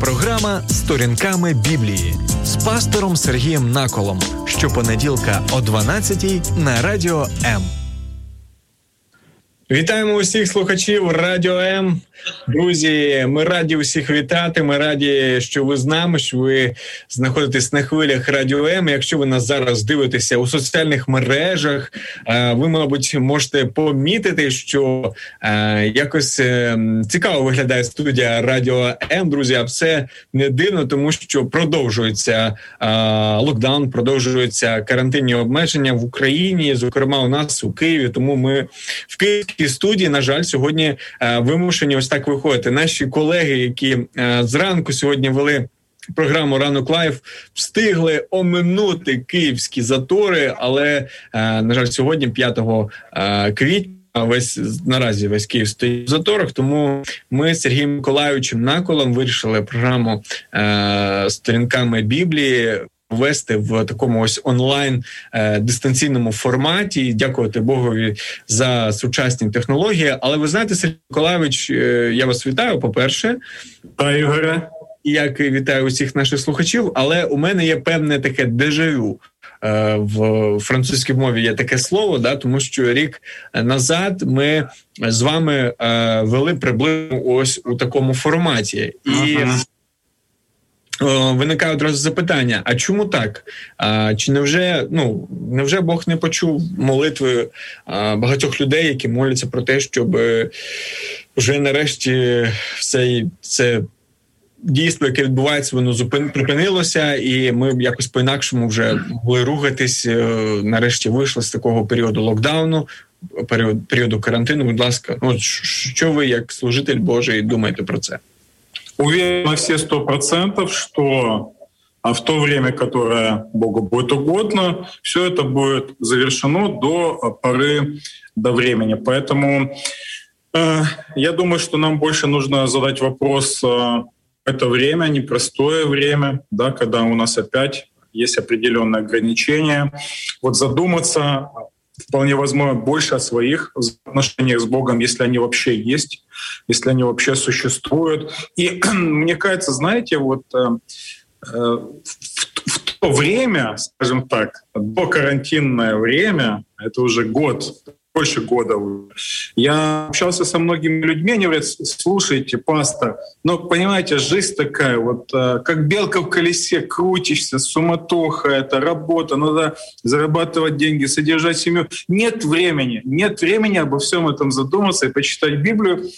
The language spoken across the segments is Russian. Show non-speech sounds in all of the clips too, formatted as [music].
Програма Сторінками Біблії з пастором Сергієм Наколом щопонеділка о 12-й на радіо М. Вітаємо усіх слухачів Радіо М. Друзі, ми раді усіх вітати. Ми раді, що ви з нами, що ви знаходитесь на хвилях Радіо М. Якщо ви нас зараз дивитеся у соціальних мережах, ви, мабуть, можете помітити, що якось е, цікаво виглядає студія Радіо М. Друзі, а все не дивно, тому що продовжується локдаун, продовжуються карантинні обмеження в Україні, зокрема у нас у Києві. Тому ми в Київській студії, на жаль, сьогодні вимушені ось так виходити. Наші колеги, які е, зранку сьогодні вели. Програму ранок лайф встигли оминути київські затори, але е, на жаль, сьогодні, 5 е, квітня, весь наразі весь Київ стоїть в заторах. Тому ми з Сергієм Миколаївичем Наколом вирішили програму сторінками Біблії вести в такому ось онлайн е, дистанційному форматі. Дякувати Богові за сучасні технології. Але ви знаєте, Сергій Миколаївич, е, я вас вітаю. По перше, Та Ігоре. Як вітаю усіх наших слухачів, але у мене є певне таке дежавю. Е, в французькій мові є таке слово, да, тому що рік назад ми з вами е, вели приблизно ось у такому форматі, і ага. Виникає одразу запитання: а чому так? А, Чи невже ну невже Бог не почув молитви а, багатьох людей, які моляться про те, щоб вже нарешті все це дійство, яке відбувається, воно зупин припинилося, і ми якось по-інакшому вже могли рухатись. Е, нарешті вийшли з такого періоду локдауну, період, періоду карантину. Будь ласка, ну що ви як служитель Божий думаєте про це? Уверен на все сто процентов, что а в то время, которое Богу будет угодно, все это будет завершено до поры до времени. Поэтому э, я думаю, что нам больше нужно задать вопрос: э, это время, непростое время, да, когда у нас опять есть определенные ограничения. Вот задуматься, вполне возможно, больше своих отношениях с Богом, если они вообще есть, если они вообще существуют. И [clears throat] мне кажется, знаете, вот э, э, в, в то время, скажем так, до карантинное время, это уже год больше года. Я общался со многими людьми, они говорят, слушайте, пастор, ну, понимаете, жизнь такая, вот э, как белка в колесе, крутишься, суматоха, это работа, надо зарабатывать деньги, содержать семью. Нет времени, нет времени обо всем этом задуматься и почитать Библию.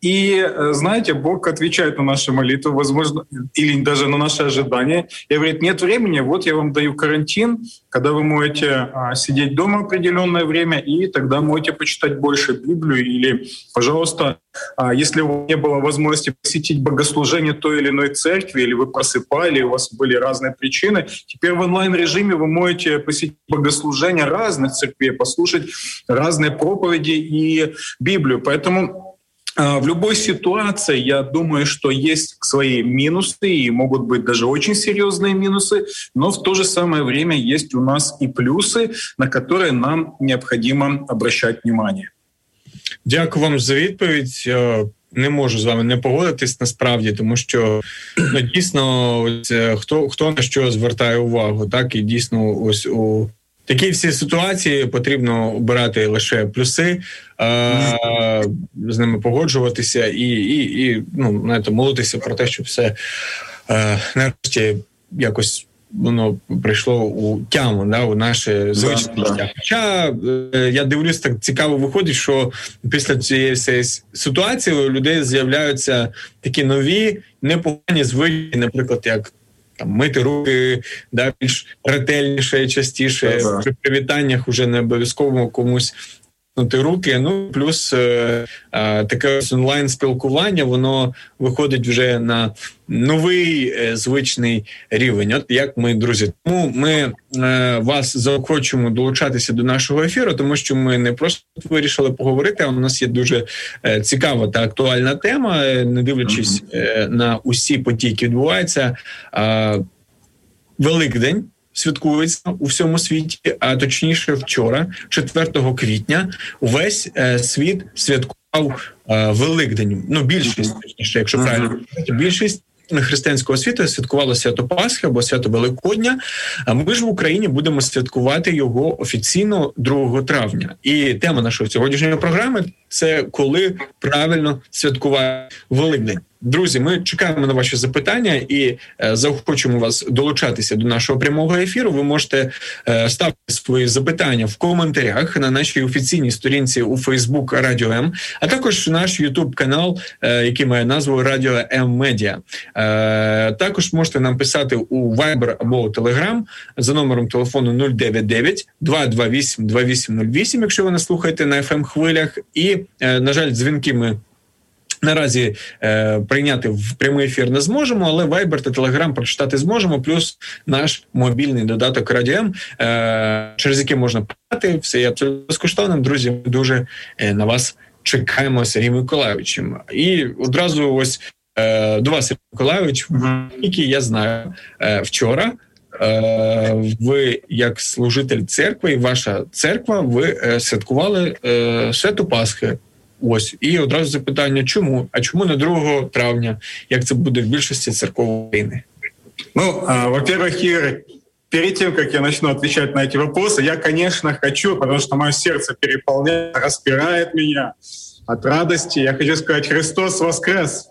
И э, знаете, Бог отвечает на наши молитвы, возможно, или даже на наши ожидания, и говорит, нет времени, вот я вам даю карантин, когда вы можете а, сидеть дома определенное время, и тогда можете почитать больше Библию, или, пожалуйста, а, если у вас не было возможности посетить богослужение той или иной церкви, или вы просыпали, у вас были разные причины, теперь в онлайн-режиме вы можете посетить богослужение разных церквей, послушать разные проповеди и Библию. Поэтому в любой ситуации, я думаю, что есть свои минусы, и могут быть даже очень серьезные минусы, но в то же самое время есть у нас и плюсы, на которые нам необходимо обращать внимание. Дякую вам за відповідь. Не можу з вами не погодитись насправді, тому що ну, дійсно ось, хто хто на що звертає увагу, так і дійсно, ось у Такі всі ситуації потрібно обирати лише плюси, е, з ними погоджуватися і і, і ну, знаєте, молитися про те, щоб все е, нарешті якось воно прийшло у тяму да, у наше звичне життя. Да, Хоча е, я дивлюсь, так цікаво виходить, що після цієї всієї ситуації у людей з'являються такі нові непогані звички, наприклад, як там мити руки да, більш ретельніше і частіше. Ага. При привітаннях уже не обов'язково комусь руки. Ну плюс е, е, таке онлайн спілкування, воно виходить вже на новий е, звичний рівень. От як ми, друзі, тому ми е, вас заохочуємо долучатися до нашого ефіру, тому що ми не просто вирішили поговорити. а У нас є дуже е, цікава та актуальна тема, е, не дивлячись е, на усі події, які відбуваються. Великдень святкується у всьому світі, а точніше, вчора, 4 квітня, увесь е, світ святкував е, Великдень. Ну більшість точніше, якщо правильно більшість. Християнського світу святкувало свято Пасхи або свято Великодня. А ми ж в Україні будемо святкувати його офіційно 2 травня. І тема нашої сьогоднішньої програми це коли правильно святкувати Великдень. Друзі, ми чекаємо на ваші запитання і е, заохочуємо вас долучатися до нашого прямого ефіру. Ви можете е, ставити свої запитання в коментарях на нашій офіційній сторінці у Фейсбук Радіо М, а також наш Ютуб канал, е, який має назву Радіо М Медіа. Також можете нам писати у Viber або Telegram за номером телефону 099 228 2808, якщо ви нас слухаєте на fm хвилях. І на жаль, дзвінки ми. Наразі е, прийняти в прямий ефір не зможемо, але Viber та Telegram прочитати зможемо. Плюс наш мобільний додаток Радіом, е, через який можна писати, все є абсолютно безкоштовним. Друзі, ми дуже е, на вас чекаємо Сергій Миколаївичем. І одразу ось е, до вас, Сергій Миколаївич, який я знаю е, вчора. Е, ви, як служитель церкви, і ваша церква, ви е, святкували святу Пасхи. Ось і одразу запитання, чому? А чому не 2 травня, як це буде в більшості церков України? Ну, а, во-первых, Игорь, перед тем, как я начну отвечать на эти вопросы, я, конечно, хочу, потому что мое сердце переполняет, распирает меня от радости. Я хочу сказать, Христос воскрес!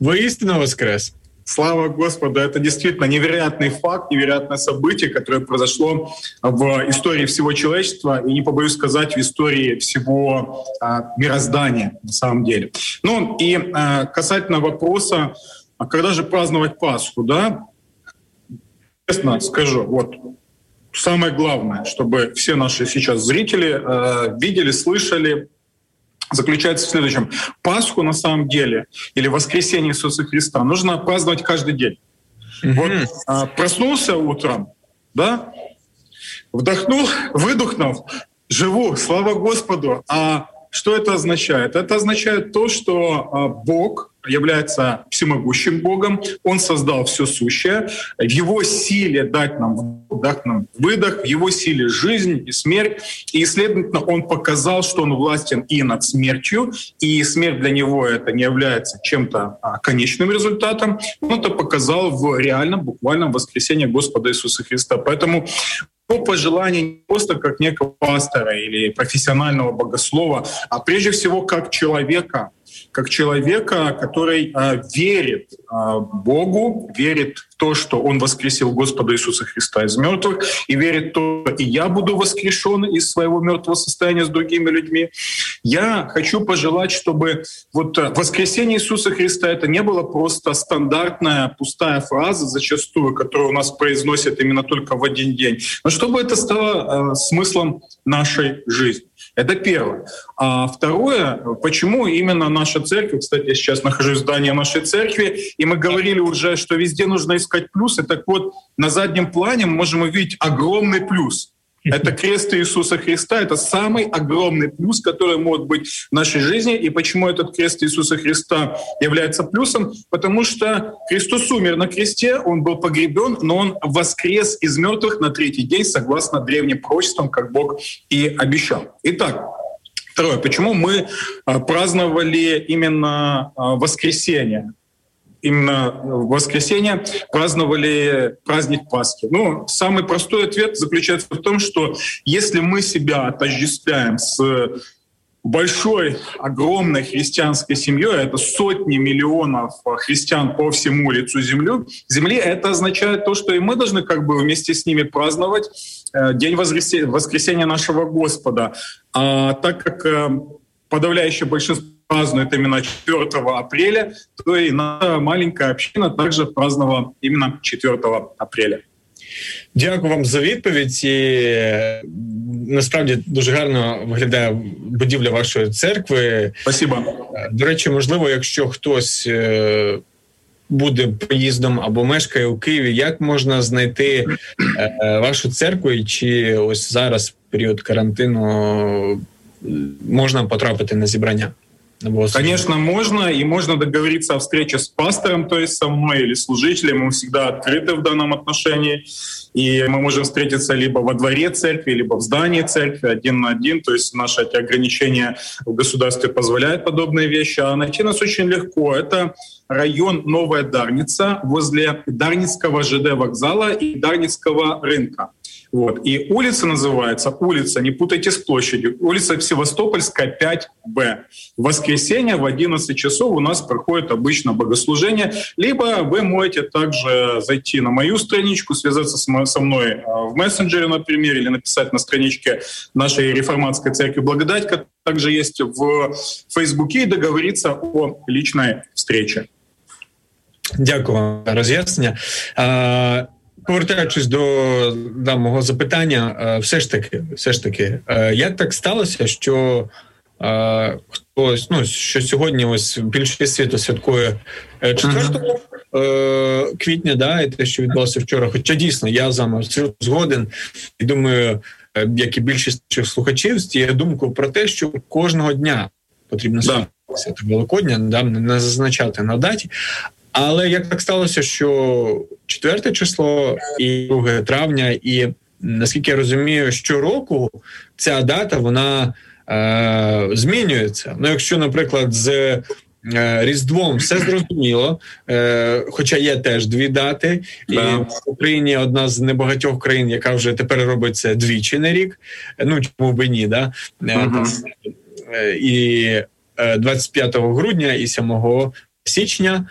Воистину воскрес! Слава Господу, это действительно невероятный факт, невероятное событие, которое произошло в истории всего человечества и, не побоюсь сказать, в истории всего а, мироздания на самом деле. Ну и а, касательно вопроса, а когда же праздновать Пасху, да? Честно скажу, вот самое главное, чтобы все наши сейчас зрители э, видели, слышали, заключается в следующем. Пасху на самом деле или воскресенье Иисуса Христа нужно праздновать каждый день. Mm-hmm. Вот а, проснулся утром, да, вдохнул, выдохнул, живу, слава Господу. А что это означает? Это означает то, что а, Бог является всемогущим Богом, Он создал все сущее, в Его силе дать нам дать нам выдох, в Его силе жизнь и смерть, и, следовательно, Он показал, что Он властен и над смертью, и смерть для Него это не является чем-то а, конечным результатом, Он это показал в реальном, буквальном воскресении Господа Иисуса Христа. Поэтому по пожеланию не просто как некого пастора или профессионального богослова, а прежде всего как человека, как человека, который э, верит э, Богу, верит то, что Он воскресил Господа Иисуса Христа из мертвых, и верит в то, что и я буду воскрешен из своего мертвого состояния с другими людьми. Я хочу пожелать, чтобы вот э, воскресение Иисуса Христа это не было просто стандартная пустая фраза зачастую, которую у нас произносят именно только в один день, но чтобы это стало э, смыслом нашей жизни. Это первое. А второе, почему именно наша церковь, кстати, я сейчас нахожусь в здании нашей церкви, и мы говорили уже, что везде нужно искать плюсы. Так вот, на заднем плане мы можем увидеть огромный плюс. [laughs] Это крест Иисуса Христа, это самый огромный плюс, который может быть в нашей жизни. И почему этот крест Иисуса Христа является плюсом? Потому что Христос умер на кресте, Он был погребен, но Он воскрес из мертвых на третий день, согласно древним пророчествам, как Бог и обещал. Итак, Второе, почему мы а, праздновали именно а, воскресенье? Именно в воскресенье праздновали праздник Пасхи? Ну, самый простой ответ заключается в том, что если мы себя отождествляем с большой, огромной христианской семьей, это сотни миллионов христиан по всему лицу земли, земли, это означает то, что и мы должны как бы вместе с ними праздновать э, День воскресения нашего Господа. А так как э, подавляющее большинство празднует именно 4 апреля, то и наша маленькая община также праздновала именно 4 апреля. Дякую вам за відповідь. І насправді дуже гарно виглядає будівля вашої церкви. Спасибо. До речі, можливо, якщо хтось е, буде поїздом або мешкає у Києві, як можна знайти е, вашу церкву, і чи ось зараз період карантину можна потрапити на зібрання? Конечно, можно, и можно договориться о встрече с пастором, то есть со мной или служителем. Мы всегда открыты в данном отношении. И мы можем встретиться либо во дворе церкви, либо в здании церкви один на один. То есть наши эти ограничения в государстве позволяют подобные вещи. А найти нас очень легко. Это район Новая Дарница возле Дарницкого ЖД вокзала и Дарницкого рынка. Вот. И улица называется, улица, не путайте с площадью, улица Севастопольская, 5Б. В воскресенье в 11 часов у нас проходит обычно богослужение. Либо вы можете также зайти на мою страничку, связаться со мной а, в мессенджере, например, или написать на страничке нашей реформатской церкви «Благодать», которая также есть в Фейсбуке, и договориться о личной встрече. Дякую вам за роз'яснення. Повертаючись до да, мого запитання, е, все ж таки, все ж таки, е, як так сталося, що е, хтось ну що сьогодні ось більшість світу святкує 4 uh-huh. квітня, да, і те, що відбулося вчора. Хоча дійсно я вами згоден і думаю, як і більшість слухачів, тією думкою про те, що кожного дня потрібно да. свято Великодня, да, не зазначати на даті, але як так сталося, що 4 число і 2 травня, і наскільки я розумію, щороку ця дата вона е, змінюється. Ну, якщо, наприклад, з е, Різдвом все зрозуміло, е, хоча є теж дві дати, і в Україні одна з небагатьох країн, яка вже тепер робить це двічі на рік. Ну чому би ні, да? Uh-huh. І 25 грудня і 7 січня.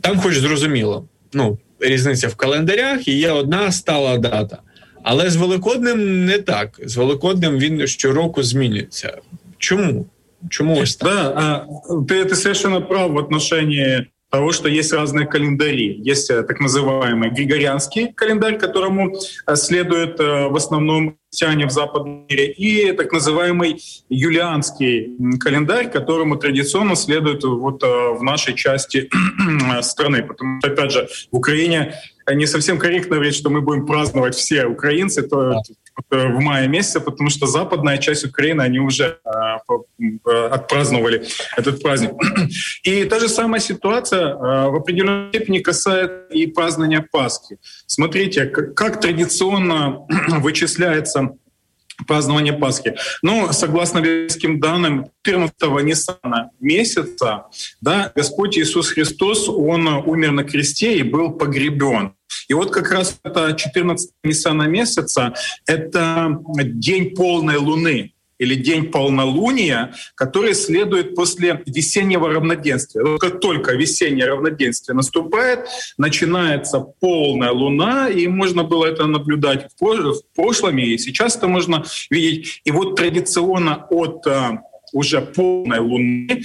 Там, хоч зрозуміло, ну різниця в календарях і є одна стала дата. Але з Великоднем не так. З Великоднем він щороку змінюється. Чому? Чому ось так? Да, ты, ты совершенно прав в отношении того, что есть разные календари. Есть э, так называемый григорианский календарь, которому э, следует э, в основном христиане в западном мире, и так называемый юлианский календарь, которому традиционно следует вот в нашей части [clears throat] страны. Потому что, опять же, в Украине не совсем корректно говорить, что мы будем праздновать все украинцы, то Э, в мае месяце, потому что западная часть Украины, они уже э, э, отпраздновали этот праздник. [clears throat] И та же самая ситуация в определенной степени касается и празднования Пасхи. Смотрите, как традиционно [clears throat] вычисляется празднование Пасхи. Ну, согласно библейским данным, 14-го Ниссана месяца, да, Господь Иисус Христос, Он умер на кресте и был погребен. И вот как раз это 14 Ниссана месяца — это день полной луны или день полнолуния, который следует после весеннего равноденствия. Как только весеннее равноденствие наступает, начинается полная луна, и можно было это наблюдать в прошлом, и сейчас это можно видеть. И вот традиционно от а, уже полной луны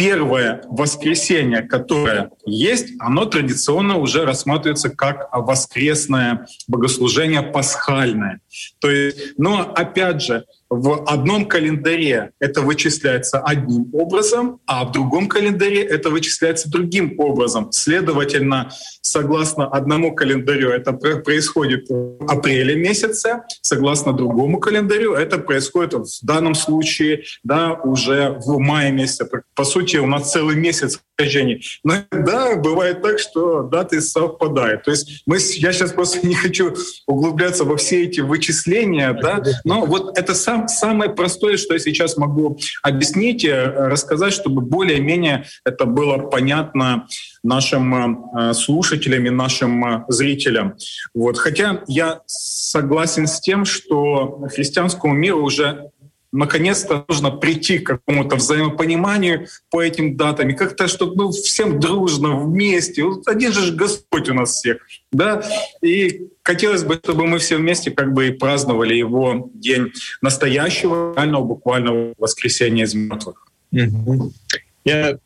первое воскресенье, которое есть, оно традиционно уже рассматривается как воскресное богослужение пасхальное. То есть, но опять же, в одном календаре это вычисляется одним образом, а в другом календаре это вычисляется другим образом. Следовательно, согласно одному календарю это происходит в апреле месяце, согласно другому календарю это происходит в данном случае да, уже в мае месяце. По сути, у нас целый месяц искажений. Но да, бывает так, что даты совпадают. То есть мы, я сейчас просто не хочу углубляться во все эти вычисления, да, но вот это сам, самое простое, что я сейчас могу объяснить, э, рассказать, чтобы более-менее это было понятно нашим э, слушателям и нашим э, зрителям. Вот. Хотя я согласен с тем, что христианскому миру уже наконец-то нужно прийти к какому-то взаимопониманию по этим датам, и как-то, чтобы мы всем дружно, вместе, вот один же Господь у нас всех, да, и хотелось бы, чтобы мы все вместе как бы и праздновали его день настоящего, реального, буквального воскресения из мертвых. Я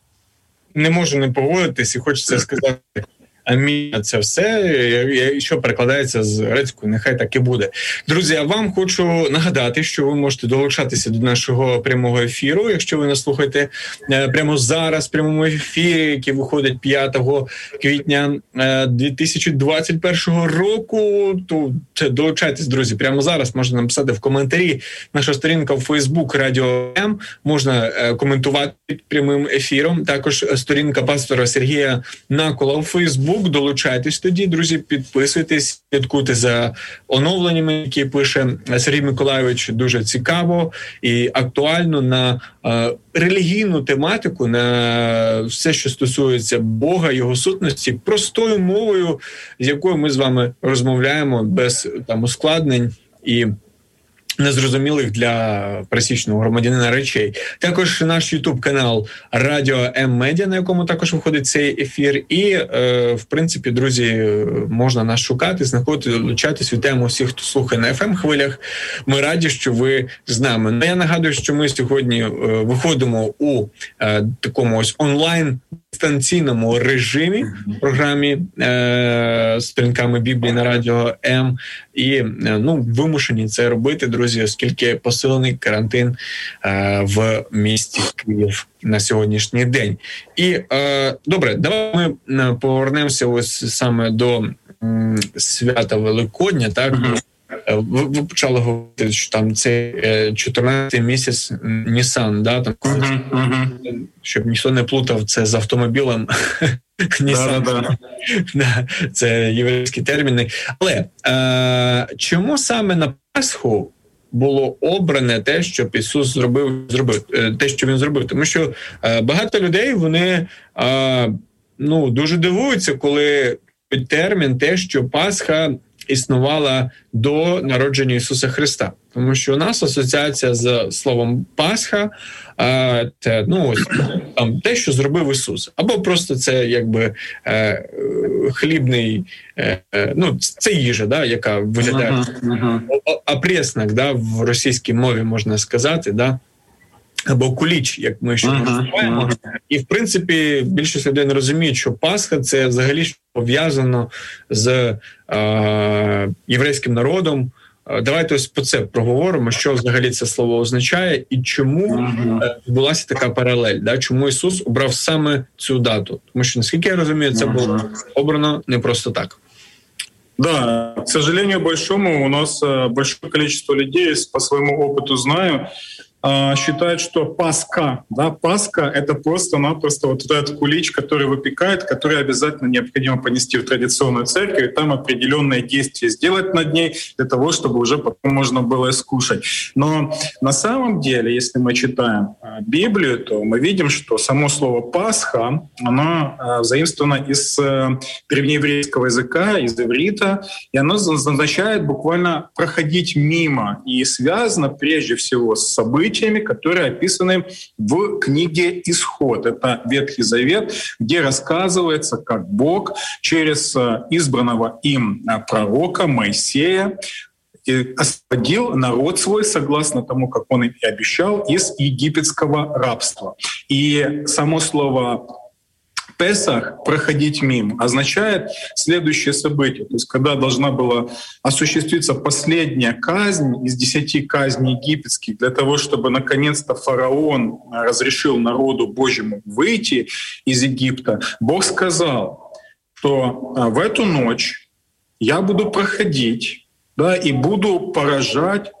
не можу не погодитись, і хочеться сказати Амінь. Це все, що перекладається з грецькою, нехай так і буде. Друзі, а вам хочу нагадати, що ви можете долучатися до нашого прямого ефіру, якщо ви нас слухаєте е, прямо зараз, в прямому ефірі, який виходить 5 квітня 2021 е, року. То долучайтесь, друзі, прямо зараз можна написати в коментарі. Наша сторінка в Фейсбук Радіо М можна е, коментувати прямим ефіром. Також сторінка пастора Сергія Накола у Фейсбук. Долучайтесь тоді, друзі, підписуйтесь, слідкуйте за оновленнями, які пише Сергій Миколайович. Дуже цікаво і актуально на е, релігійну тематику, на все, що стосується Бога, його сутності, простою мовою, з якою ми з вами розмовляємо без там ускладнень і незрозумілих для пересічного громадянина речей. Також наш Ютуб канал Радіо М Медіа, на якому також виходить цей ефір. І е, в принципі, друзі, можна нас шукати, знаходити, долучатись. Вітаємо всіх, хто слухає на fm хвилях. Ми раді, що ви з нами. Ну, я нагадую, що ми сьогодні е, виходимо у е, такому ось онлайн дистанційному режимі в програмі е, сторінками Біблії на радіо М і е, ну вимушені це робити, друзі, оскільки посилений карантин е, в місті Київ на сьогоднішній день. І е, добре, давай ми е, повернемося ось саме до м, свята Великодня. Так mm-hmm. Ви, ви почали говорити, що там це 14-й місяць Нісан, да там uh-huh, uh-huh. щоб ніхто не плутав це з автомобілем. [laughs] Нісан. Да, да, [laughs] да. Це єврейські терміни. Але е, чому саме на Пасху було обране те, що Ісус зробив, зробив е, те, що він зробив? Тому що е, багато людей вони е, ну дуже дивуються, коли термін те, що Пасха існувала до народження Ісуса Христа, тому що у нас асоціація з словом Пасха, те, ну ось там те, що зробив Ісус, або просто це якби е, хлібний, е, ну це їжа, да, яка виглядає uh-huh, uh-huh. да, в російській мові можна сказати, да. Або куліч, як ми ще називаємо, uh-huh, uh-huh. і в принципі більшість людей не розуміють, що Пасха це взагалі пов'язано з е, єврейським народом. Давайте ось по це проговоримо, що взагалі це слово означає, і чому uh-huh. відбулася така паралель. Да? Чому Ісус обрав саме цю дату? Тому що наскільки я розумію, це було обрано не просто так. Да, к сожалению большому, у нас большое количество людей, по своему опыту знаю, А, считают, что Пасха, да, Пасха — это просто-напросто вот этот кулич, который выпекает, который обязательно необходимо понести в традиционную церковь, и там определенные действия сделать над ней для того, чтобы уже потом можно было скушать. Но на самом деле, если мы читаем а, Библию, то мы видим, что само слово «Пасха», оно а, заимствовано из э, древнееврейского языка, из иврита, и оно означает буквально «проходить мимо», и связано прежде всего с событием, событиями, которые описаны в книге «Исход». Это Ветхий Завет, где рассказывается, как Бог через э, избранного им э, пророка Моисея освободил народ свой, согласно тому, как он и обещал, из египетского рабства. И само слово Песах проходить мимо означает следующее событие. То есть когда должна была осуществиться последняя казнь из десяти казней египетских для того, чтобы наконец-то фараон разрешил народу Божьему выйти из Египта, Бог сказал, что а, в эту ночь я буду проходить да, и буду поражать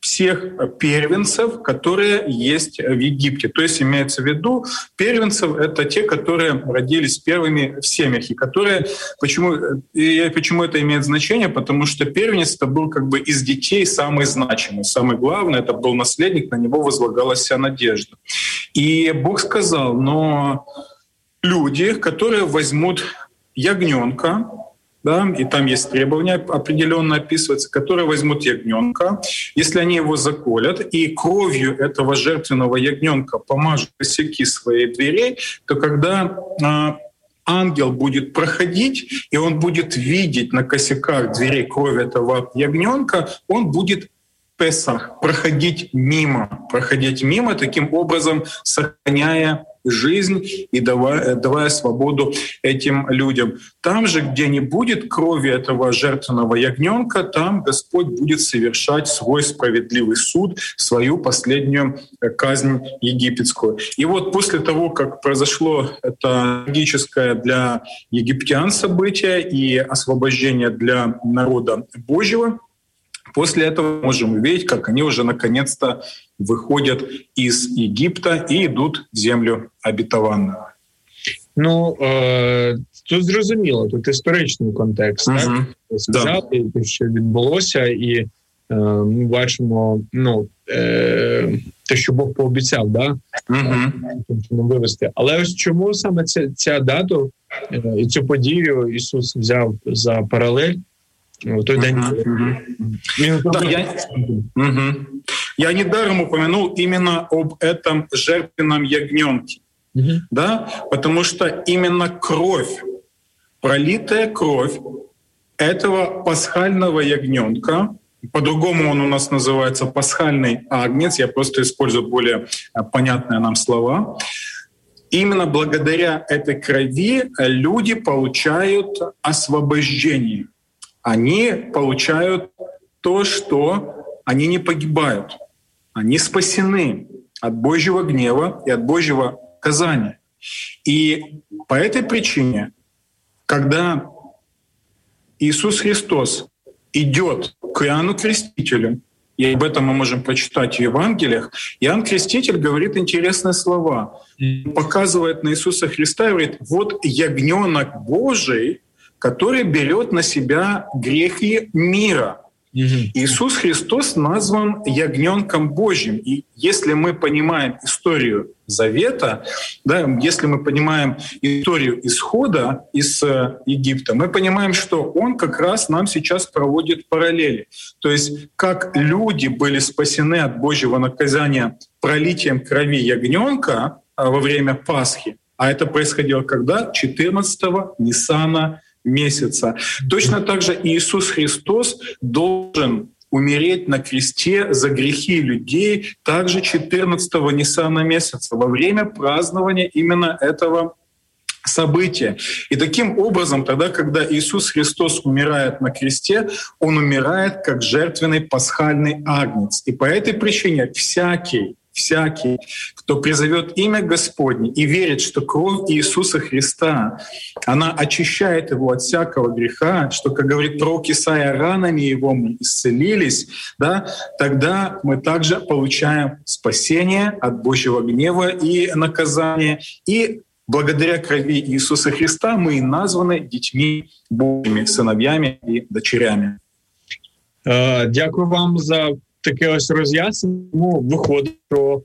всех первенцев, которые есть в Египте. То есть имеется в виду первенцев — это те, которые родились первыми в семьях, и которые... Почему, и почему это имеет значение? Потому что первенец — это был как бы из детей самый значимый, самый главный, это был наследник, на него возлагалась вся надежда. И Бог сказал, но люди, которые возьмут ягненка, да, и там есть требования определенно описываются, которые возьмут ягненка, если они его заколят, и кровью этого жертвенного ягненка помажут косяки своей дверей, то когда а, ангел будет проходить, и он будет видеть на косяках дверей кровь этого ягненка, он будет Песах проходить мимо, проходить мимо, таким образом сохраняя жизнь и давая, давая свободу этим людям. Там же, где не будет крови этого жертвенного ягненка, там Господь будет совершать свой справедливый суд, свою последнюю казнь египетскую. И вот после того, как произошло это трагическое для египтян событие и освобождение для народа Божьего, После этого можем увидеть, как они уже наконец-то выходят из Египта и идут в землю обетованную. Ну е, тут зрозуміло, тут історичний контекст, uh-huh. так сказати, да. що відбулося, і е, ми бачимо, ну е, те, що Бог пообіцяв, да uh-huh. вивести. Але ось чому саме ця, ця дату е, і цю подію Ісус взяв за паралель? В той день. Да, я, угу. Я недаром упомянул именно об этом жертвенном ягненке. Угу. Да? Потому что именно кровь, пролитая кровь этого пасхального ягненка, по-другому он у нас называется пасхальный агнец, я просто использую более а, понятные нам слова. Именно благодаря этой крови люди получают освобождение — они получают то, что они не погибают. Они спасены от Божьего гнева и от Божьего казания. И по этой причине, когда Иисус Христос идет к Иоанну Крестителю, и об этом мы можем прочитать в Евангелиях, Иоанн Креститель говорит интересные слова. Показывает на Иисуса Христа и говорит, вот ягненок Божий, который берет на себя грехи мира. Иисус Христос назван ягненком Божьим. И если мы понимаем историю Завета, да, если мы понимаем историю исхода из э, Египта, мы понимаем, что он как раз нам сейчас проводит параллели. То есть как люди были спасены от Божьего наказания пролитием крови ягненка а, во время Пасхи, а это происходило когда? 14-го Ниссана месяца. Точно так же Иисус Христос должен умереть на кресте за грехи людей также 14-го Ниссана месяца во время празднования именно этого события. И таким образом, тогда, когда Иисус Христос умирает на кресте, Он умирает как жертвенный пасхальный агнец. И по этой причине всякий, всякий, кто призовет имя Господне и верит, что кровь Иисуса Христа, она очищает его от всякого греха, что, как говорит пророк Исаия, ранами его мы исцелились, да, тогда мы также получаем спасение от Божьего гнева и наказания, и благодаря крови Иисуса Христа мы и названы детьми Божьими, сыновьями и дочерями. Э, дякую вам за таке ось роз'яснення. Виходить, що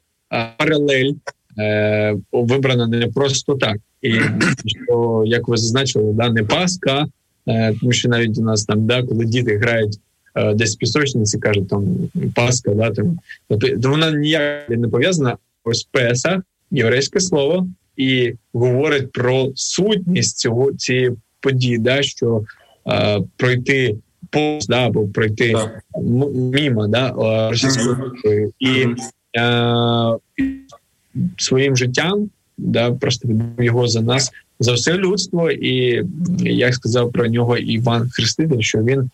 паралель е, вибрана не просто так, і що як ви зазначили, да не Пасха, е, тому що навіть у нас там, да, коли діти грають. Е, десь в пісочниці кажуть там Пасха, да там тобто вона ніяк не пов'язана. Ось Песах, єврейське слово, і говорить про сутність цього цієї події, да, що е, пройти повз, да, або пройти мімо да, російською мовою і е, своїм життям, да, просто його за нас, за все людство, і як сказав про нього Іван Хреститель, що він.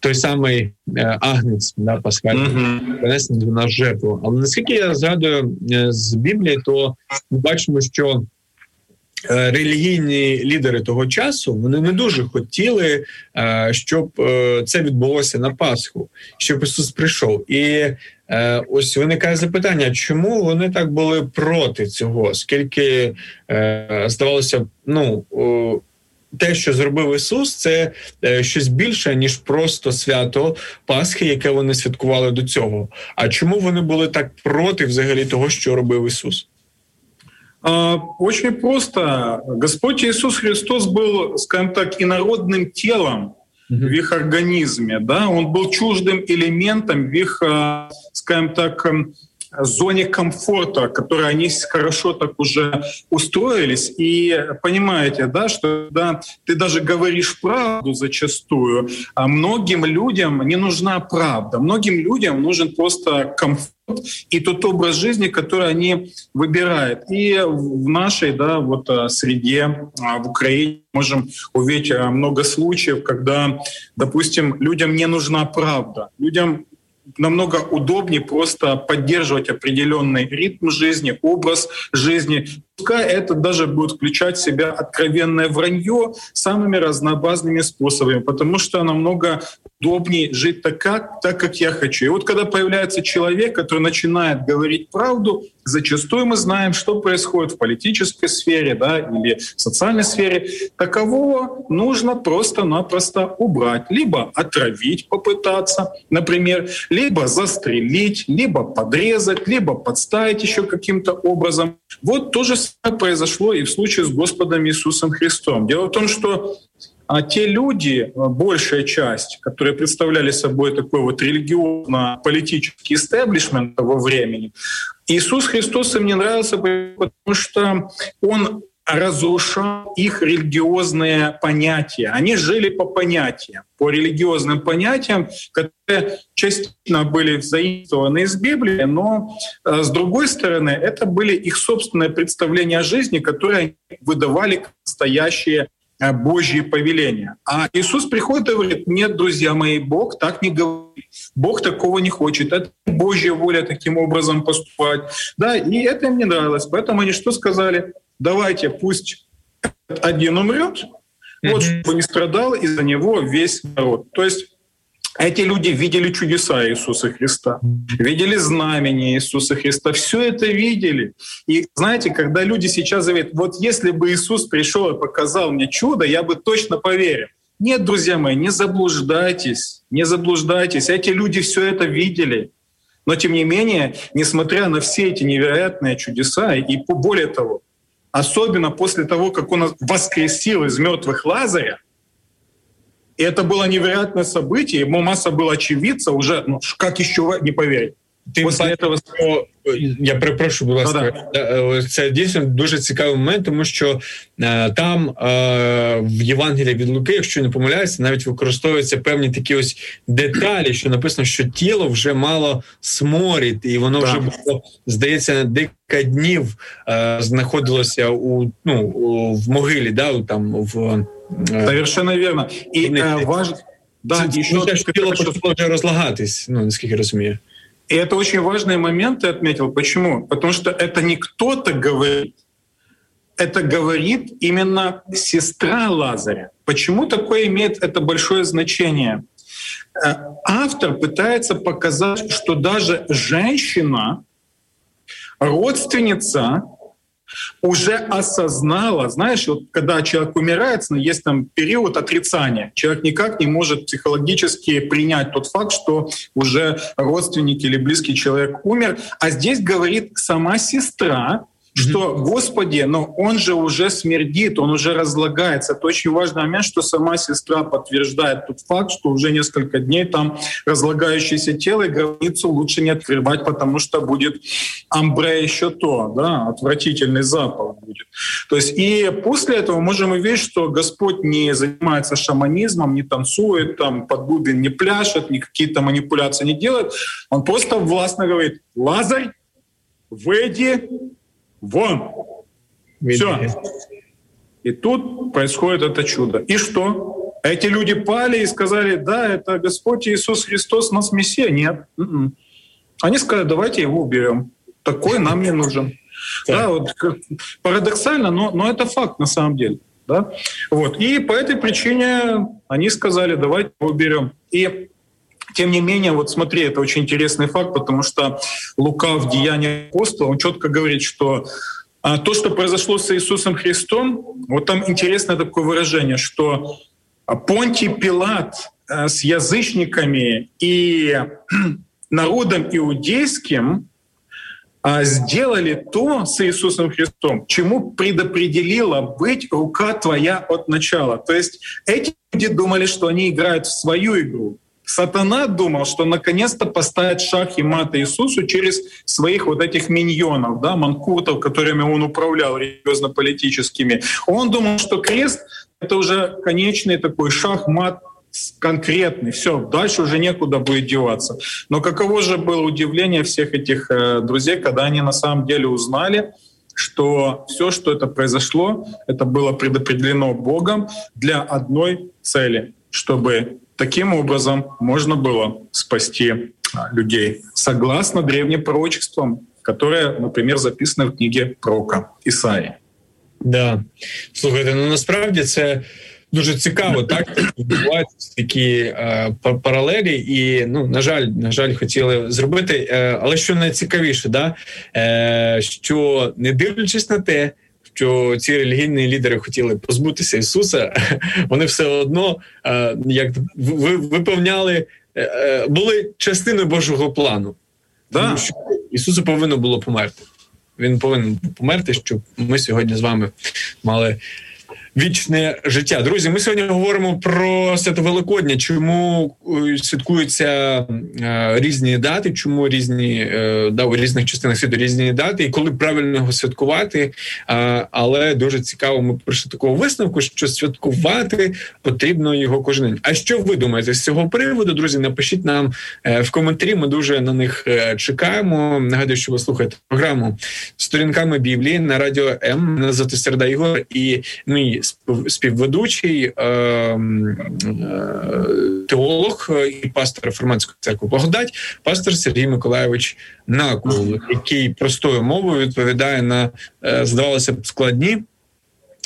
Той самий е, агнець да, пасхальний uh-huh. принесений до нас жертву. Але наскільки я згадую е, з Біблії, то ми бачимо, що релігійні лідери того часу вони не дуже хотіли, е, щоб е, це відбулося на Пасху, щоб Ісус прийшов. І ось виникає запитання, чому вони так були проти цього? Скільки здавалося, ну те, що зробив Ісус, це щось більше ніж просто свято Пасхи, яке вони святкували до цього. А чому вони були так проти взагалі того, що робив Ісус? А, очень просто. Господь Иисус Христос был, скажем так, инородным телом в их организме, да, он был чуждым элементом в их, а, скажем так, зоне комфорта, которой они хорошо так уже устроились. И понимаете, да, что да, ты даже говоришь правду зачастую, а многим людям не нужна правда. Многим людям нужен просто комфорт и тот образ жизни, который они выбирают. И в нашей да, вот, э, среде а, в Украине можем увидеть э, много случаев, когда, допустим, людям не нужна правда. Людям намного удобнее просто поддерживать определенный ритм жизни, образ жизни. Пускай это даже будет включать в себя откровенное вранье самыми разнообразными способами, потому что намного удобнее жить так, как, так, как я хочу. И вот когда появляется человек, который начинает говорить правду, зачастую мы знаем, что происходит в политической сфере да, или в социальной сфере. Такового нужно просто-напросто убрать. Либо отравить попытаться, например, либо застрелить, либо подрезать, либо подставить еще каким-то образом. Вот то же самое произошло и в случае с Господом Иисусом Христом. Дело в том, что а те люди, э, большая часть, которые представляли собой такой вот религиозно-политический истеблишмент того времени, Иисус Христос им не нравился, потому что Он разрушал их религиозные понятия. Они жили по понятиям, по религиозным понятиям, которые частично были заимствованы из Библии, но э, с другой стороны, это были их собственные представления о жизни, которые они выдавали как настоящие Божьи повеления. А Иисус приходит и говорит, нет, друзья мои, Бог так не говорит. Бог такого не хочет. Это Божья воля таким образом поступать. Да, и это им не нравилось. Поэтому они что сказали? Давайте, пусть один умрет, вот, чтобы не страдал из-за него весь народ. То есть эти люди видели чудеса Иисуса Христа, видели знамения Иисуса Христа, все это видели. И знаете, когда люди сейчас говорят, вот если бы Иисус пришел и показал мне чудо, я бы точно поверил. Нет, друзья мои, не заблуждайтесь, не заблуждайтесь. Эти люди все это видели. Но тем не менее, несмотря на все эти невероятные чудеса, и более того, особенно после того, как он воскресил из мертвых Лазаря, и это было невероятное событие, ему масса было очевидца уже, ну как еще не поверить. Ти После этого... Я перепрошую, будь ласка, ну, це дійсно дуже цікавий момент, тому що е, там е, в Євангелії від Луки, якщо не помиляюся, навіть використовуються певні такі ось деталі, що написано, що тіло вже мало сморід, і воно так. вже було, здається, декілька днів е, знаходилося у ну в могилі, да, там в Совершенно верно. І э, важ... да, це, еще це, тіло почало вже розлагатись, ну наскільки розумію. И это очень важный момент, ты отметил. Почему? Потому что это не кто-то говорит, это говорит именно сестра Лазаря. Почему такое имеет это большое значение? Э, автор пытается показать, что даже женщина, родственница уже осознала, знаешь, вот когда человек умирает, ну, есть там период отрицания. Человек никак не может психологически принять тот факт, что уже родственник или близкий человек умер. А здесь говорит сама сестра, что, Господи, но он же уже смердит, он уже разлагается. Это очень важный момент, что сама сестра подтверждает тот факт, что уже несколько дней там разлагающееся тело, и границу лучше не открывать, потому что будет амбре еще то, да, отвратительный запах будет. То есть и после этого можем увидеть, что Господь не занимается шаманизмом, не танцует, там под бубен не пляшет, ни какие-то манипуляции не делает. Он просто властно говорит, Лазарь, выйди Вон! Все. И тут происходит это чудо. И что? Эти люди пали и сказали, да, это Господь Иисус Христос, нас Мессия. Нет. М-м. Они сказали, давайте его уберем. Такой нам не нужен. Да, вот парадоксально, но, но это факт на самом деле. Да? Вот. И по этой причине они сказали, давайте его уберем. И тем не менее, вот смотри, это очень интересный факт, потому что Лука в Деянии апостола, он четко говорит, что а, то, что произошло с Иисусом Христом, вот там интересное такое выражение, что Понтий Пилат а, с язычниками и [clears throat] народом иудейским а, сделали то с Иисусом Христом, чему предопределила быть рука твоя от начала. То есть эти люди думали, что они играют в свою игру, сатана думал, что наконец-то поставит шах и мат Иисусу через своих вот этих миньонов, да, манкуртов, которыми он управлял религиозно-политическими. Он думал, что крест — это уже конечный такой шах, мат конкретный, все, дальше уже некуда будет деваться. Но каково же было удивление всех этих э, друзей, когда они на самом деле узнали, что все, что это произошло, это было предопределено Богом для одной цели, чтобы таким образом можно было спасти а, людей, согласно древним пророчествам, которые, например, записаны в книге пророка Исаии. Да, слухайте, ну насправді це дуже цікаво, так відбуваються такі е, паралелі, і ну на жаль, на жаль, хотіли зробити. Е, але що найцікавіше, да е, що не дивлячись на те. Що ці релігійні лідери хотіли позбутися Ісуса, [laughs] вони все одно е, як виповняли, е, е, були частиною Божого плану. Да. Тому що Ісусу повинно було померти. Він повинен померти, щоб ми сьогодні з вами мали вічне життя. Друзі, ми сьогодні говоримо про свято Великодня. Чому е, святкуються е, різні дати? Чому різні е, да, у різних частинах світу різні дати, і коли правильно його святкувати? Але дуже цікаво, ми прийшли такого висновку, що святкувати потрібно його кожен день. А що ви думаєте з цього приводу? Друзі, напишіть нам в коментарі. Ми дуже на них чекаємо. Нагадую, що ви слухаєте програму сторінками Біблії на радіо М. Мене звати Серда Ігор і мій співведучий е, е, теолог і пастор реформатської церкви Благодать, пастор Сергій Миколаєвич Накул, який простою мовою відповідає на е, здавалося б складні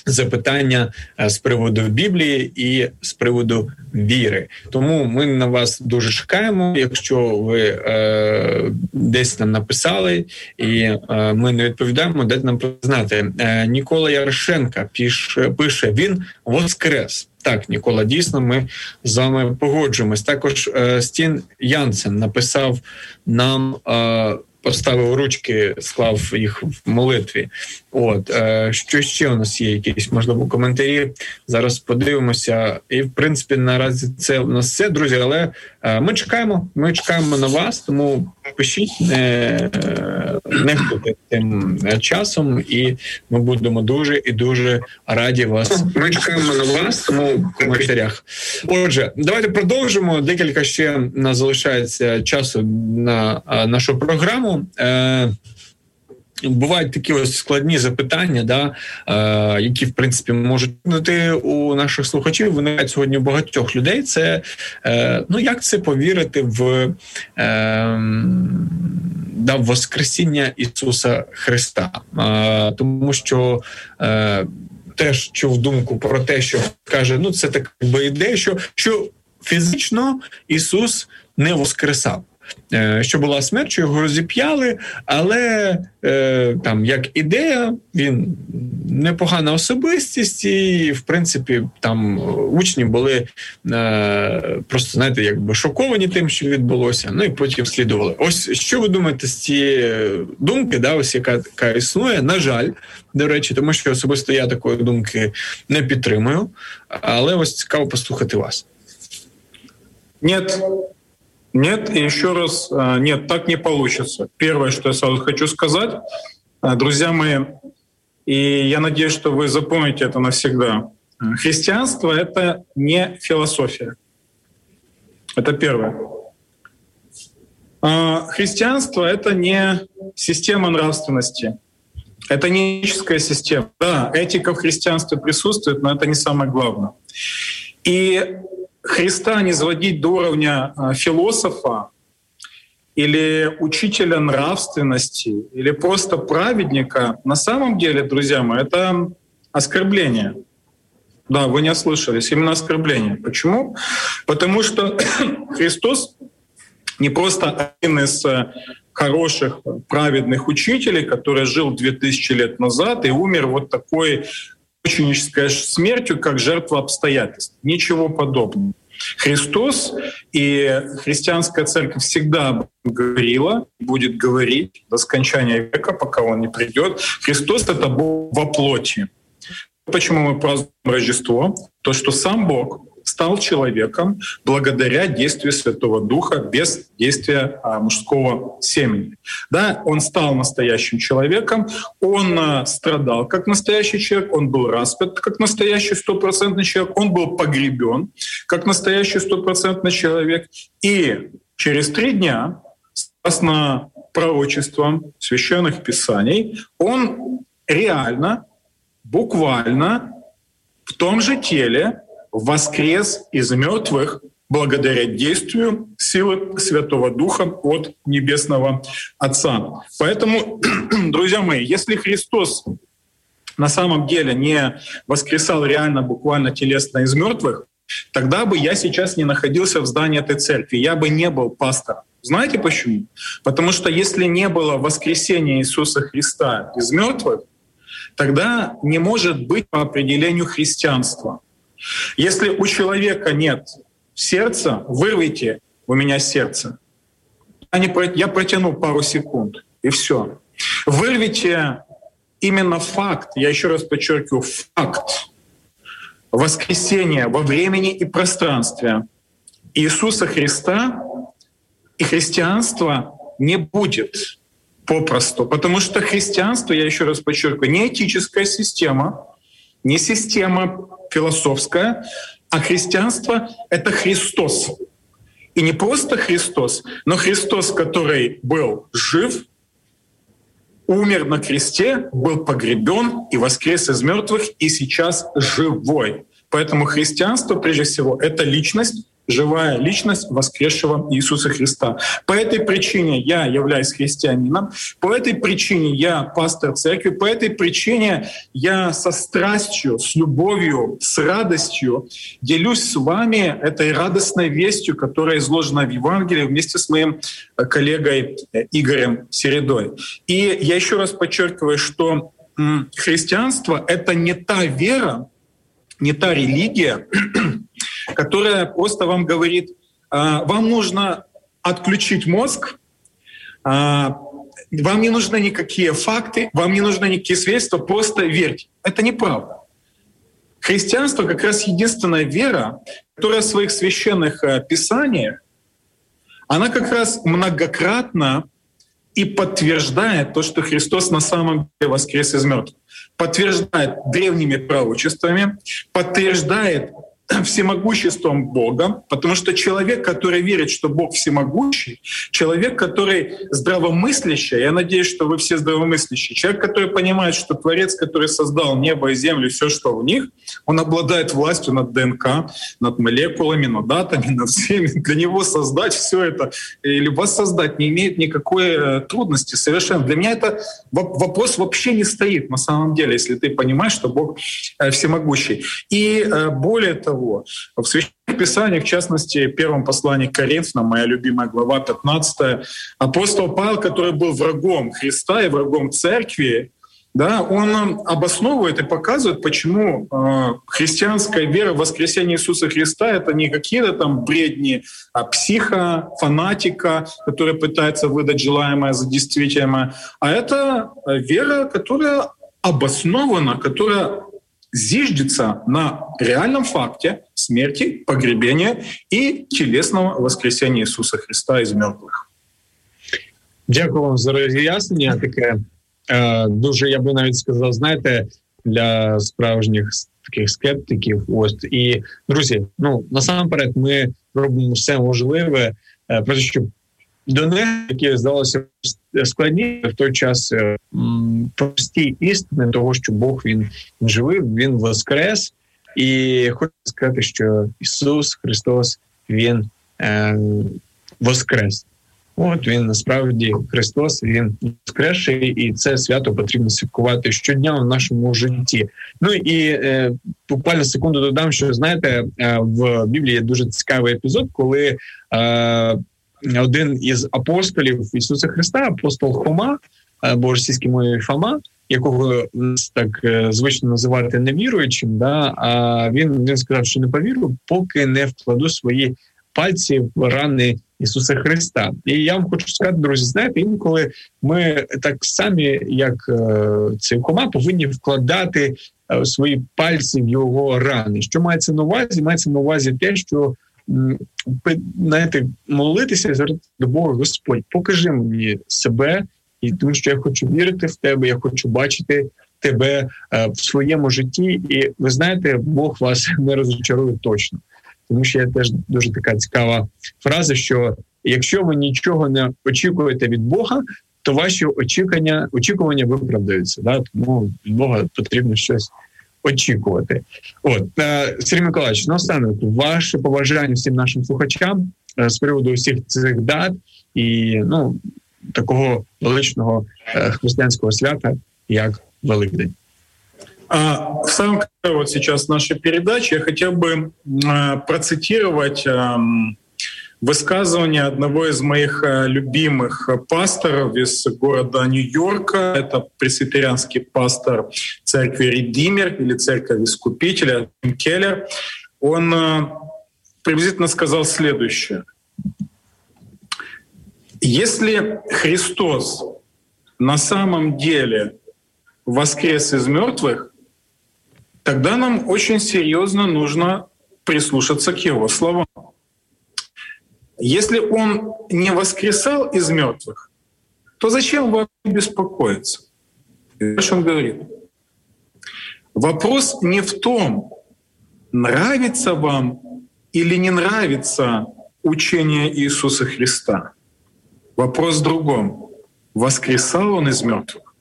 запитання е, з приводу Біблії і з приводу віри. Тому ми на вас дуже чекаємо. Якщо ви е, десь нам написали, і е, ми не відповідаємо, дайте нам признати. Е, Нікола Ярошенка пише, пише він воскрес. Так, Нікола, дійсно, ми з вами погоджуємось. Також е, Стін Янсен написав нам. Е, поставив ручки, склав їх в молитві. От е, що ще у нас є? Якісь можливо коментарі. Зараз подивимося, і в принципі наразі це у нас все, друзі. Але е, ми чекаємо. Ми чекаємо на вас, тому пишіть не не тим часом, і ми будемо дуже і дуже раді вас. Ми чекаємо на вас, тому в коментарях. Отже, давайте продовжимо. Декілька ще нас залишається часу на нашу програму. Е, Бувають такі ось складні запитання, да, е, які в принципі можуть бути у наших слухачів. Виникають сьогодні багатьох людей. Це е, ну як це повірити в е, да, Воскресіння Ісуса Христа, е, тому що. Е, Теж чув думку про те, що каже: ну це така ідея, що що фізично Ісус не воскресав. Е, що була смерть, що його розіп'яли, але е, там як ідея, він непогана особистість, і в принципі там учні були е, просто знаєте, якби шоковані тим, що відбулося. Ну і потім слідували. Ось що ви думаєте з цієї думки, да, ось яка така існує? На жаль, до речі, тому що особисто я такої думки не підтримую, але ось цікаво послухати вас. Нет, Нет, и еще раз, э, нет, так не получится. Первое, что я сразу хочу сказать, э, друзья мои, и я надеюсь, что вы запомните это навсегда. Христианство — это не философия. Это первое. Христианство — это не система нравственности. Это не этическая система. Да, этика в христианстве присутствует, но это не самое главное. И Христа не сводить до уровня а, философа или учителя нравственности, или просто праведника, на самом деле, друзья мои, это оскорбление. Да, вы не ослышались, именно оскорбление. Почему? Потому что [coughs] Христос не просто один из э, хороших, праведных учителей, который жил 2000 лет назад и умер вот такой мученической смертью, как жертва обстоятельств. Ничего подобного. Христос и христианская церковь всегда говорила, будет говорить до скончания века, пока он не придет. Христос — это Бог во плоти. Почему мы празднуем Рождество? То, что сам Бог стал человеком благодаря действию Святого Духа без действия а, мужского семени. Да, он стал настоящим человеком, он а, страдал как настоящий человек, он был распят как настоящий стопроцентный человек, он был погребен как настоящий стопроцентный человек. И через три дня, согласно пророчествам священных писаний, он реально, буквально в том же теле воскрес из мертвых благодаря действию силы Святого Духа от Небесного Отца. Поэтому, [clears throat] друзья мои, если Христос на самом деле не воскресал реально, буквально телесно из мертвых, тогда бы я сейчас не находился в здании этой церкви, я бы не был пастором. Знаете почему? Потому что если не было воскресения Иисуса Христа из мертвых, тогда не может быть по определению христианства. Если у человека нет сердца, вырвите у меня сердце. Я, не, я протяну пару секунд, и все. Вырвите именно факт, я еще раз подчеркиваю, факт воскресения во времени и пространстве Иисуса Христа и христианства не будет попросту. Потому что христианство, я еще раз подчеркиваю, не этическая система, не система философская, а христианство — это Христос. И не просто Христос, но Христос, который был жив, умер на кресте, был погребен и воскрес из мертвых, и сейчас живой. Поэтому христианство, прежде всего, это личность, живая личность воскресшего Иисуса Христа. По этой причине я являюсь христианином, по этой причине я пастор церкви, по этой причине я со страстью, с любовью, с радостью делюсь с вами этой радостной вестью, которая изложена в Евангелии вместе с моим коллегой Игорем Середой. И я еще раз подчеркиваю, что христианство — это не та вера, не та религия, которая просто вам говорит, а, вам нужно отключить мозг, а, вам не нужны никакие факты, вам не нужны никакие свидетельства, просто верьте. Это неправда. Христианство как раз единственная вера, которая в своих священных э, писаниях, она как раз многократно и подтверждает то, что Христос на самом деле воскрес из мертвых. Подтверждает древними пророчествами, подтверждает [clears throat] всемогуществом Бога, потому что человек, который верит, что Бог всемогущий, человек, который здравомыслящий, я надеюсь, что вы все здравомыслящие, человек, который понимает, что Творец, который создал небо и землю, все, что в них, он обладает властью над ДНК, над молекулами, над атомами, над всеми. Для него создать все это или воссоздать не имеет никакой э, трудности совершенно. Для меня это вопрос вообще не стоит на самом деле, если ты понимаешь, что Бог э, всемогущий. И э, более того, того. В Священных Писаниях, в частности, в первом послании к Коринфянам, моя любимая глава 15, апостол Павел, который был врагом Христа и врагом Церкви, да, он обосновывает и показывает, почему э, христианская вера в воскресение Иисуса Христа — это не какие-то там бредни а психа, фанатика, который пытается выдать желаемое за действительное, а это вера, которая обоснована, которая зиждется на реальном факте смерти, погребения и тілесного воскресения Ісуса Христа із мертвих. Дякую вам за роз'яснення. Таке е, дуже я би навіть сказав, знаєте, для справжніх таких скептиків. Ось і друзі, ну насамперед, ми робимо все можливе, е, про щоб до них, які здалося складні в той час е, прості істини того, що Бог він живий, він воскрес, і хочу сказати, що Ісус Христос Він е, воскрес. От він насправді Христос, він воскресший, і це свято потрібно святкувати щодня в нашому житті. Ну і е, буквально секунду додам, що знаєте, е, в Біблії є дуже цікавий епізод, коли е, один із апостолів Ісуса Христа, апостол Хома, або російській мові Фома, якого нас так е, звично називати невіруючим, да, а він він сказав, що не повірю, поки не вкладу свої пальці в рани Ісуса Христа. І я вам хочу сказати, друзі, знаєте, інколи ми так самі, як цей кома, повинні вкладати свої пальці в його рани. Що мається на увазі? Мається на увазі те, що знаєте, молитися звертати до Бога, Господь, покажи мені себе, і тому що я хочу вірити в тебе, я хочу бачити тебе е, в своєму житті. І ви знаєте, Бог вас [laughs] не розчарує точно. Тому що є теж дуже така цікава фраза: що якщо ви нічого не очікуєте від Бога, то ваші очікування очікування виправдаються. Да? Тому від Бога потрібно щось очікувати. От е, Сергій Миколаївич, наостанок, ваше побажання всім нашим слухачам е, з приводу всіх цих дат і ну такого величного е, християнского свята, як Великдень. А в самом конце вот сейчас нашей передачи я хотел бы э, процитировать э, высказывание одного из моих э, любимых пасторов из города Нью-Йорка. Это пресвитерианский пастор церкви Редимер или церковь Искупителя Тим Келлер. Он э, приблизительно сказал следующее. Если Христос на самом деле воскрес из мертвых, тогда нам очень серьезно нужно прислушаться к Его словам. Если он не воскресал из мертвых, то зачем вам беспокоиться? Дальше он говорит. Вопрос не в том, нравится вам или не нравится учение Иисуса Христа. Вопрос в другом. Воскресал он из мертвых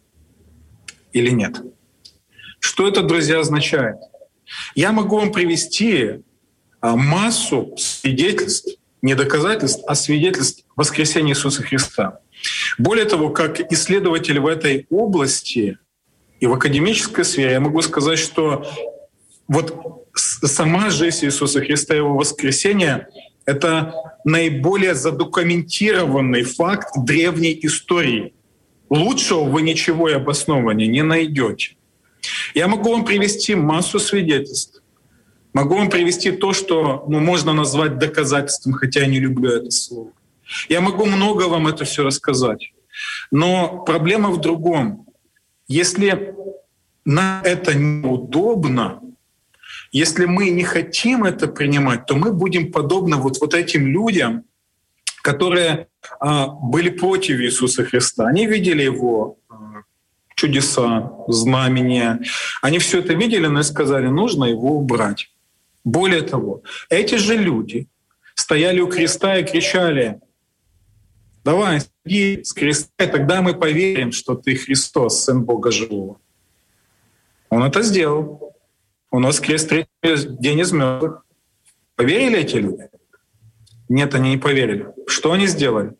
или нет? Что это, друзья, означает? Я могу вам привести а, массу свидетельств не доказательств, а свидетельств воскресения Иисуса Христа. Более того, как исследователь в этой области и в академической сфере, я могу сказать, что вот сама жизнь Иисуса Христа, Его воскресение — это наиболее задокументированный факт древней истории. Лучшего вы ничего и обоснования не найдете. Я могу вам привести массу свидетельств Могу вам привести то, что ну, можно назвать доказательством, хотя я не люблю это слово. Я могу много вам это все рассказать. Но проблема в другом. Если нам это неудобно, если мы не хотим это принимать, то мы будем подобны вот, вот этим людям, которые а, были против Иисуса Христа. Они видели Его а, чудеса, знамения. Они все это видели, но сказали, нужно его убрать. Более того, эти же люди стояли у креста и кричали, давай, иди с креста, и тогда мы поверим, что ты Христос, Сын Бога Живого. Он это сделал. У нас крест третий день из мертвых. Поверили эти люди? Нет, они не поверили. Что они сделали?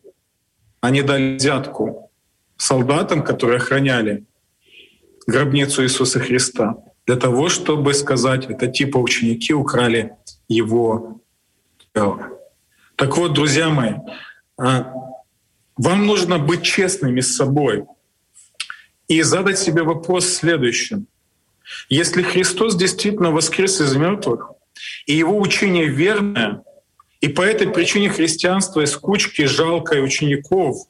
Они дали взятку солдатам, которые охраняли гробницу Иисуса Христа для того, чтобы сказать, это типа ученики украли его тело. Так вот, друзья мои, а, вам нужно быть честными с собой и задать себе вопрос следующим. Если Христос действительно воскрес из мертвых, и его учение верное, и по этой причине христианство из кучки жалкой учеников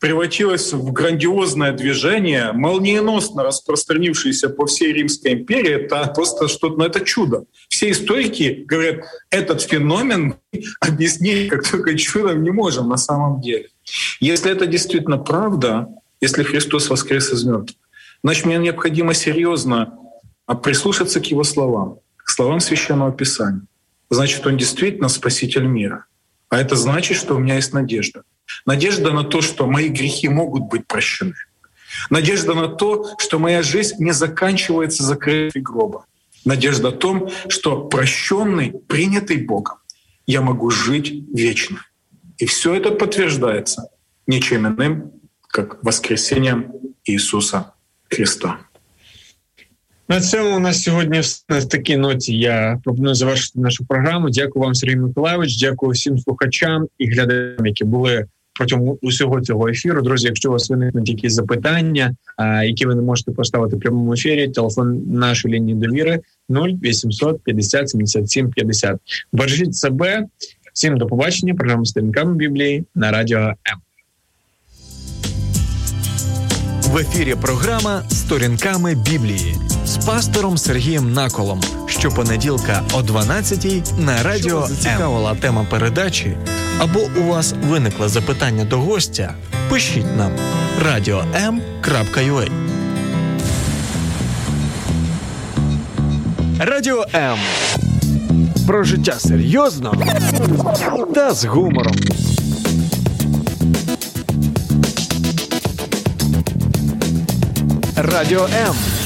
превратилось в грандиозное движение, молниеносно распространившееся по всей Римской империи, это просто что-то, ну это чудо. Все историки говорят, этот феномен объяснить как только чудом не можем на самом деле. Если это действительно правда, если Христос воскрес из мертвых, значит, мне необходимо серьезно а, прислушаться к Его словам, к словам Священного Писания. Значит, Он действительно Спаситель мира. А это значит, что у меня есть надежда. Надежда на то, что мои грехи могут быть прощены. Надежда на то, что моя жизнь не заканчивается закрытой гроба. Надежда о том, что прощенный, принятый Богом, я могу жить вечно. И все это подтверждается ничем иным, как воскресением Иисуса Христа. На цьому у нас сьогодні на такій ноті я пропоную завершити нашу програму. Дякую вам, Сергій Миколаївич. Дякую всім слухачам і глядачам, які були Протягом усього цього ефіру. Друзі, якщо у вас виникнуть якісь запитання, які ви не можете поставити в прямому ефірі, телефон нашої лінії довіри 0800 50 77 50. Бережіть себе. Всім до побачення. Програма сторінками Біблії на радіо М. В ефірі програма Сторінками Біблії з пастором Сергієм Наколом. Щопонеділка о 12 на радіо зацікавила тема передачі, або у вас виникло запитання до гостя. Пишіть нам radio.m.ua Радіо М. Про життя серйозно та з гумором. Радіо М.